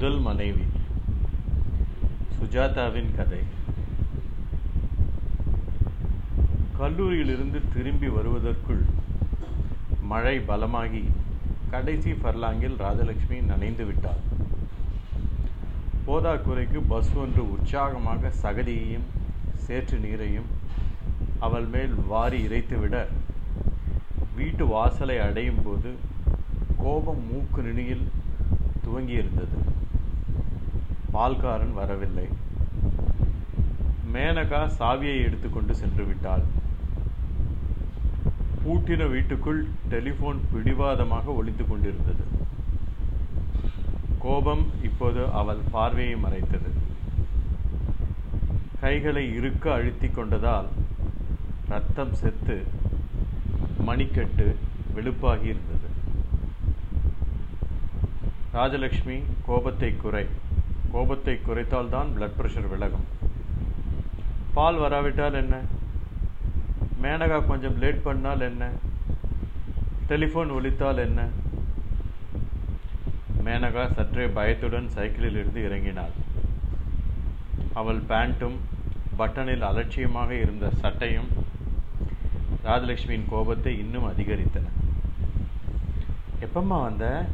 முதல் மனைவி. சுஜாதாவின் கதை. கல்லூரியிலிருந்து திரும்பி வருவதற்குள் மழை பலமாகி கடைசி ஃபர்லாங்கில் ராஜலட்சுமி நனைந்து விட்டார் போதாக்குறைக்கு பஸ் ஒன்று உற்சாகமாக சகதியையும் சேற்று நீரையும் அவள் மேல் வாரி இறைத்துவிட வீட்டு வாசலை அடையும் போது கோபம் மூக்கு நுனியில் துவங்கியிருந்தது. பால்காரன் வரவில்லை. மேனகா சாவியை எடுத்துக்கொண்டு சென்று விட்டாள் பூட்டின வீட்டுக்குள் டெலிஃபோன் பிடிவாதமாக ஒழித்து கொண்டிருந்தது. கோபம் இப்போது அவள் பார்வையை மறைத்தது. கைகளை இறுக்க அழுத்தி கொண்டதால் ரத்தம் செத்து மணிக்கட்டு வெளுப்பாகி இருந்தது. ராஜலட்சுமி கோபத்தை குறை. கோபத்தை குறைத்தால்தான் பிளட் ப்ரெஷர் விலகும். பால் வராவிட்டால் என்ன? மேனகா கொஞ்சம் லேட் பண்ணால் என்ன? டெலிஃபோன் ஒலித்தால் என்ன? மேனகா சற்றே பயத்துடன் சைக்கிளில் இருந்து இறங்கினாள். அவள் பேண்ட்டும் பட்டனில் அலட்சியமாக இருந்த சட்டையும் ராஜலட்சுமியின் கோபத்தை இன்னும் அதிகரித்தன. எப்பம்மா வந்த?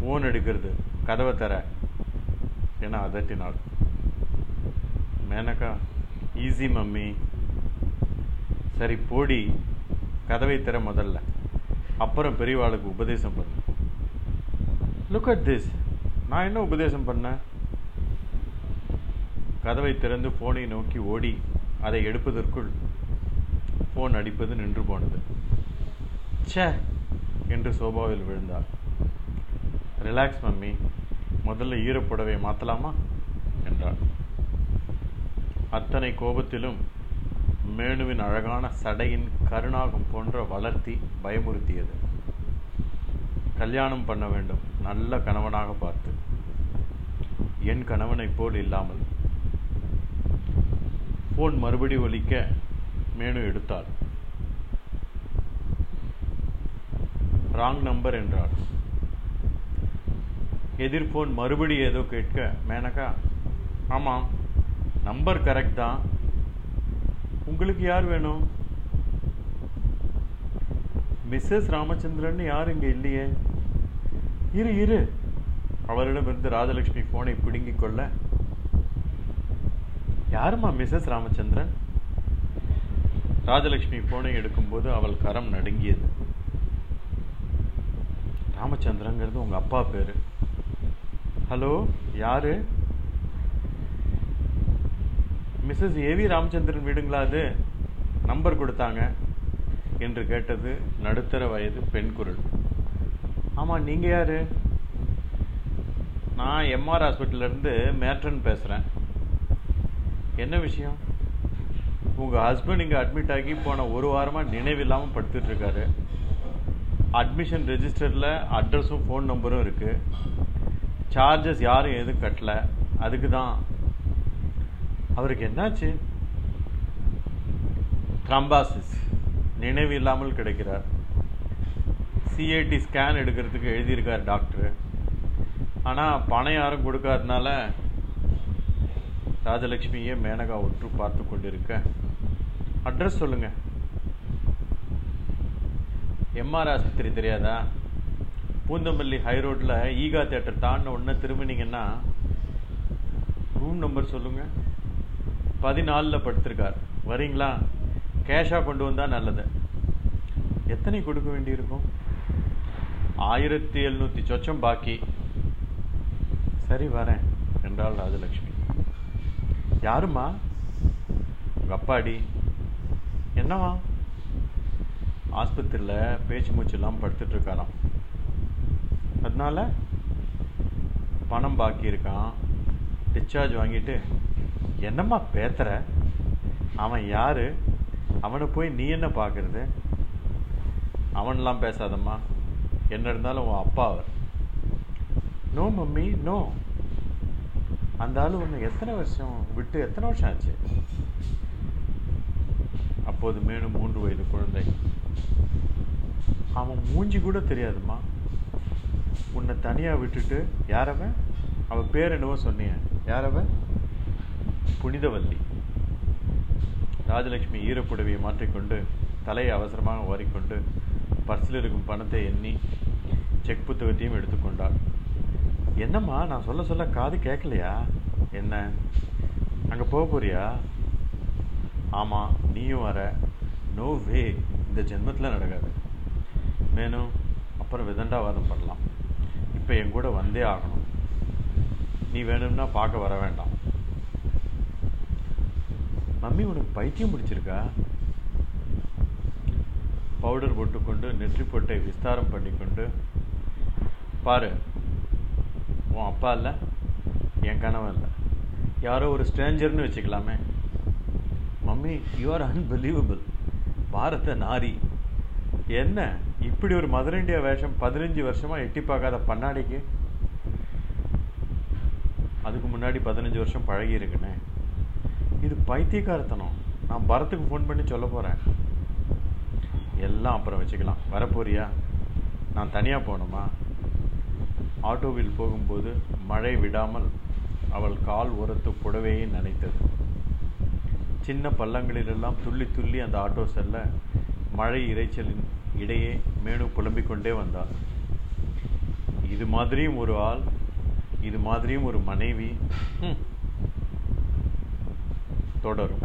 ஓன் எடுக்கிறது. கதவை தர. என அதட்டினாள். Menaka easy mummy. சரி போடி. கதவை தர முதல்ல. அப்புறம் பெரியவாளுக்கு உபதேசம் பண்ணு. லுக் அட் திஸ் நான் என்ன உபதேசம் பண்ணேன் கதவை திறந்து ஃபோனை நோக்கி ஓடி அதை எடுப்பதற்குள் ஃபோன் அடிப்பது நின்று போனது. ச்சே! என்று சோபாவில் விழுந்தாள். Relax mummy. முதல்ல ஈரப்புடவை மாற்றலாமா என்றாள். அத்தனை கோபத்திலும் மேனுவின் அழகான சடையின் கருணாகம் போன்ற வளர்த்தி பயமுறுத்தியது. கல்யாணம் பண்ண வேண்டும். நல்ல கணவனாக பார்த்து. என் கணவனைப் போல் இல்லாமல். ஃபோன் மறுபடி ஒலிக்க மேனு எடுத்தாள். ராங் நம்பர் என்றாள். எதிர்ஃபோன் மறுபடியும் ஏதோ கேட்க மேனகா ஆமாம் நம்பர் கரெக்ட் தான். உங்களுக்கு யார் வேணும்? மிஸ்ஸஸ் ராமச்சந்திரன் யார் இங்கே இல்லையே? இரு இரு. அவரிடமிருந்து ராஜலட்சுமி ஃபோனை பிடுங்கிக் கொள்ள. யாருமா மிஸ்ஸஸ் ராமச்சந்திரன்? ராஜலட்சுமி ஃபோனை எடுக்கும்போது அவள் கரம் நடுங்கியது. ராமச்சந்திரங்கிறது உங்கள் அப்பா பேரு. ஹலோ யாரு? மிஸ்ஸஸ் ஏவி ராமச்சந்திரன் வீடுங்களா அது? நம்பர் கொடுத்தாங்க என்று கேட்டது நடுத்தர வயது பெண் குரல். ஆமாம் நீங்கள் யாரு? நான் எம்ஆர் ஹாஸ்பிட்டல்லேருந்து மேட்ரன் பேசுகிறேன் என்ன விஷயம்? உங்கள் ஹஸ்பண்ட் இங்கே அட்மிட் ஆகி போன ஒரு வாரமாக நினைவில்லாமல் படுத்துட்ருக்காரு அட்மிஷன் ரெஜிஸ்டரில் அட்ரஸும் ஃபோன் நம்பரும் இருக்குது சார்ஜஸ் யாரும் எதுவும் கட்டலை. அதுக்கு தான் அவருக்கு என்னாச்சு? த்ரம்பாசிஸ் நினைவு இல்லாமல் கிடைக்கிறார். சிஐடி ஸ்கேன் எடுக்கிறதுக்கு எழுதியிருக்கார் டாக்டர் ஆனால் பணம் யாரும் கொடுக்காதனால ராஜலட்சுமியே மேனகா ஒற்று பார்த்து கொண்டிருக்க. அட்ரஸ் சொல்லுங்கள் எம்ஆர் ஆஸ்பத்திரி தெரியாதா? பூந்தமல்லி ஹை ரோட்டில் ஈகா தேட்டர் தாண்டின உடனே திரும்பினீங்கன்னா ரூம் நம்பர் சொல்லுங்கள் பதினாலில் படுத்திருக்கார். வரீங்களா? கேஷாக கொண்டு வந்தால் நல்லது. எத்தனை கொடுக்க வேண்டியிருக்கும்? ஆயிரத்தி எழுநூற்றி சொச்சம் பாக்கி. சரி வரேன். என்றாள் ராஜலட்சுமி. யாருமா உங்கள் அப்பாடி. என்னவா ஆஸ்பத்திரியில் பேச்சு மூச்செல்லாம் இல்லாமல் படுத்துட்டு இருக்காராம். அதனால பணம் பாக்கி இருக்கான். டிஸ்சார்ஜ் வாங்கிட்டு என்னம்மா பேத்துற? அவன் யாரு? அவனை போய் நீ என்ன பார்க்குறது அவன்லாம் பேசாதம்மா. என்ன இருந்தாலும் உன் அப்பா அவர். நோ மம்மி நோ அந்த ஆள் உன்னை எத்தனை வருஷம் விட்டு எத்தனை வருஷம் ஆச்சு? அப்போது மேலும் மூன்று வயது குழந்தை. அவன் மூஞ்சி கூட தெரியாதும்மா. உன்னை தனியாக விட்டுட்டு யாரவன்? அவள் பேர் என்னவோ சொன்னிய. யாரவன்? புனிதவல்லி. ராஜலட்சுமி ஈரப்புடவையை மாற்றிக்கொண்டு தலையை அவசரமாக ஓரிக்கொண்டு பர்ஸில் இருக்கும் பணத்தை எண்ணி செக் புத்தகத்தையும் எடுத்துக்கொண்டாள் என்னம்மா நான் சொல்ல சொல்ல காது கேட்கலையா? என்ன? அங்கே போக போறியா? ஆமாம் நீயும் வர. நோ வே இந்த ஜென்மத்தில் நடக்காது. மேனும் அப்புறம் விதண்டாவாதம் பண்ணலாம். இப்போ என் கூட வந்தே ஆகணும். நீ வேணும்னா பார்க்க வர வேண்டாம். மம்மி உனக்கு பைத்தியம் பிடிச்சிருக்கா? பவுடர் போட்டுக்கொண்டு நெற்றி பொட்டை விஸ்தாரம் பண்ணிக்கொண்டு பாரு உன் அப்பா இல்லை என் கணவன் இல்லை. யாரோ ஒரு ஸ்ட்ரேஞ்சர்னு வச்சுக்கலாமே. மம்மி யூ ஆர் அன்பிலீவபிள் பாரத நாரி. என்ன? இப்படி ஒரு மதர் இந்தியா வேஷம் பதினஞ்சு வருஷமா எட்டி பார்க்காத பண்ணாடிக்கு அதுக்கு முன்னாடி பதினஞ்சு வருஷம் பழகி இருக்குன்னு இது பைத்தியக்காரத்தனம். நான் பரத்துக்கு ஃபோன் பண்ணி சொல்ல போகிறேன் எல்லாம் அப்புறம் வச்சுக்கலாம். வரப்போறியா? நான் தனியாக போகணுமா? ஆட்டோவில் போகும்போது மழை விடாமல் அவள் கால் ஓரத்து புடவையை நனைத்தது. சின்ன பள்ளங்களிலெல்லாம் துள்ளி துள்ளி அந்த ஆட்டோ செல்ல மழை இறைச்சலின் இடையே மேனு புலம்பிக் கொண்டே வந்தாள் இது மாதிரியும் ஒரு ஆள் இது மாதிரியும் ஒரு மனைவி. தொடரும்.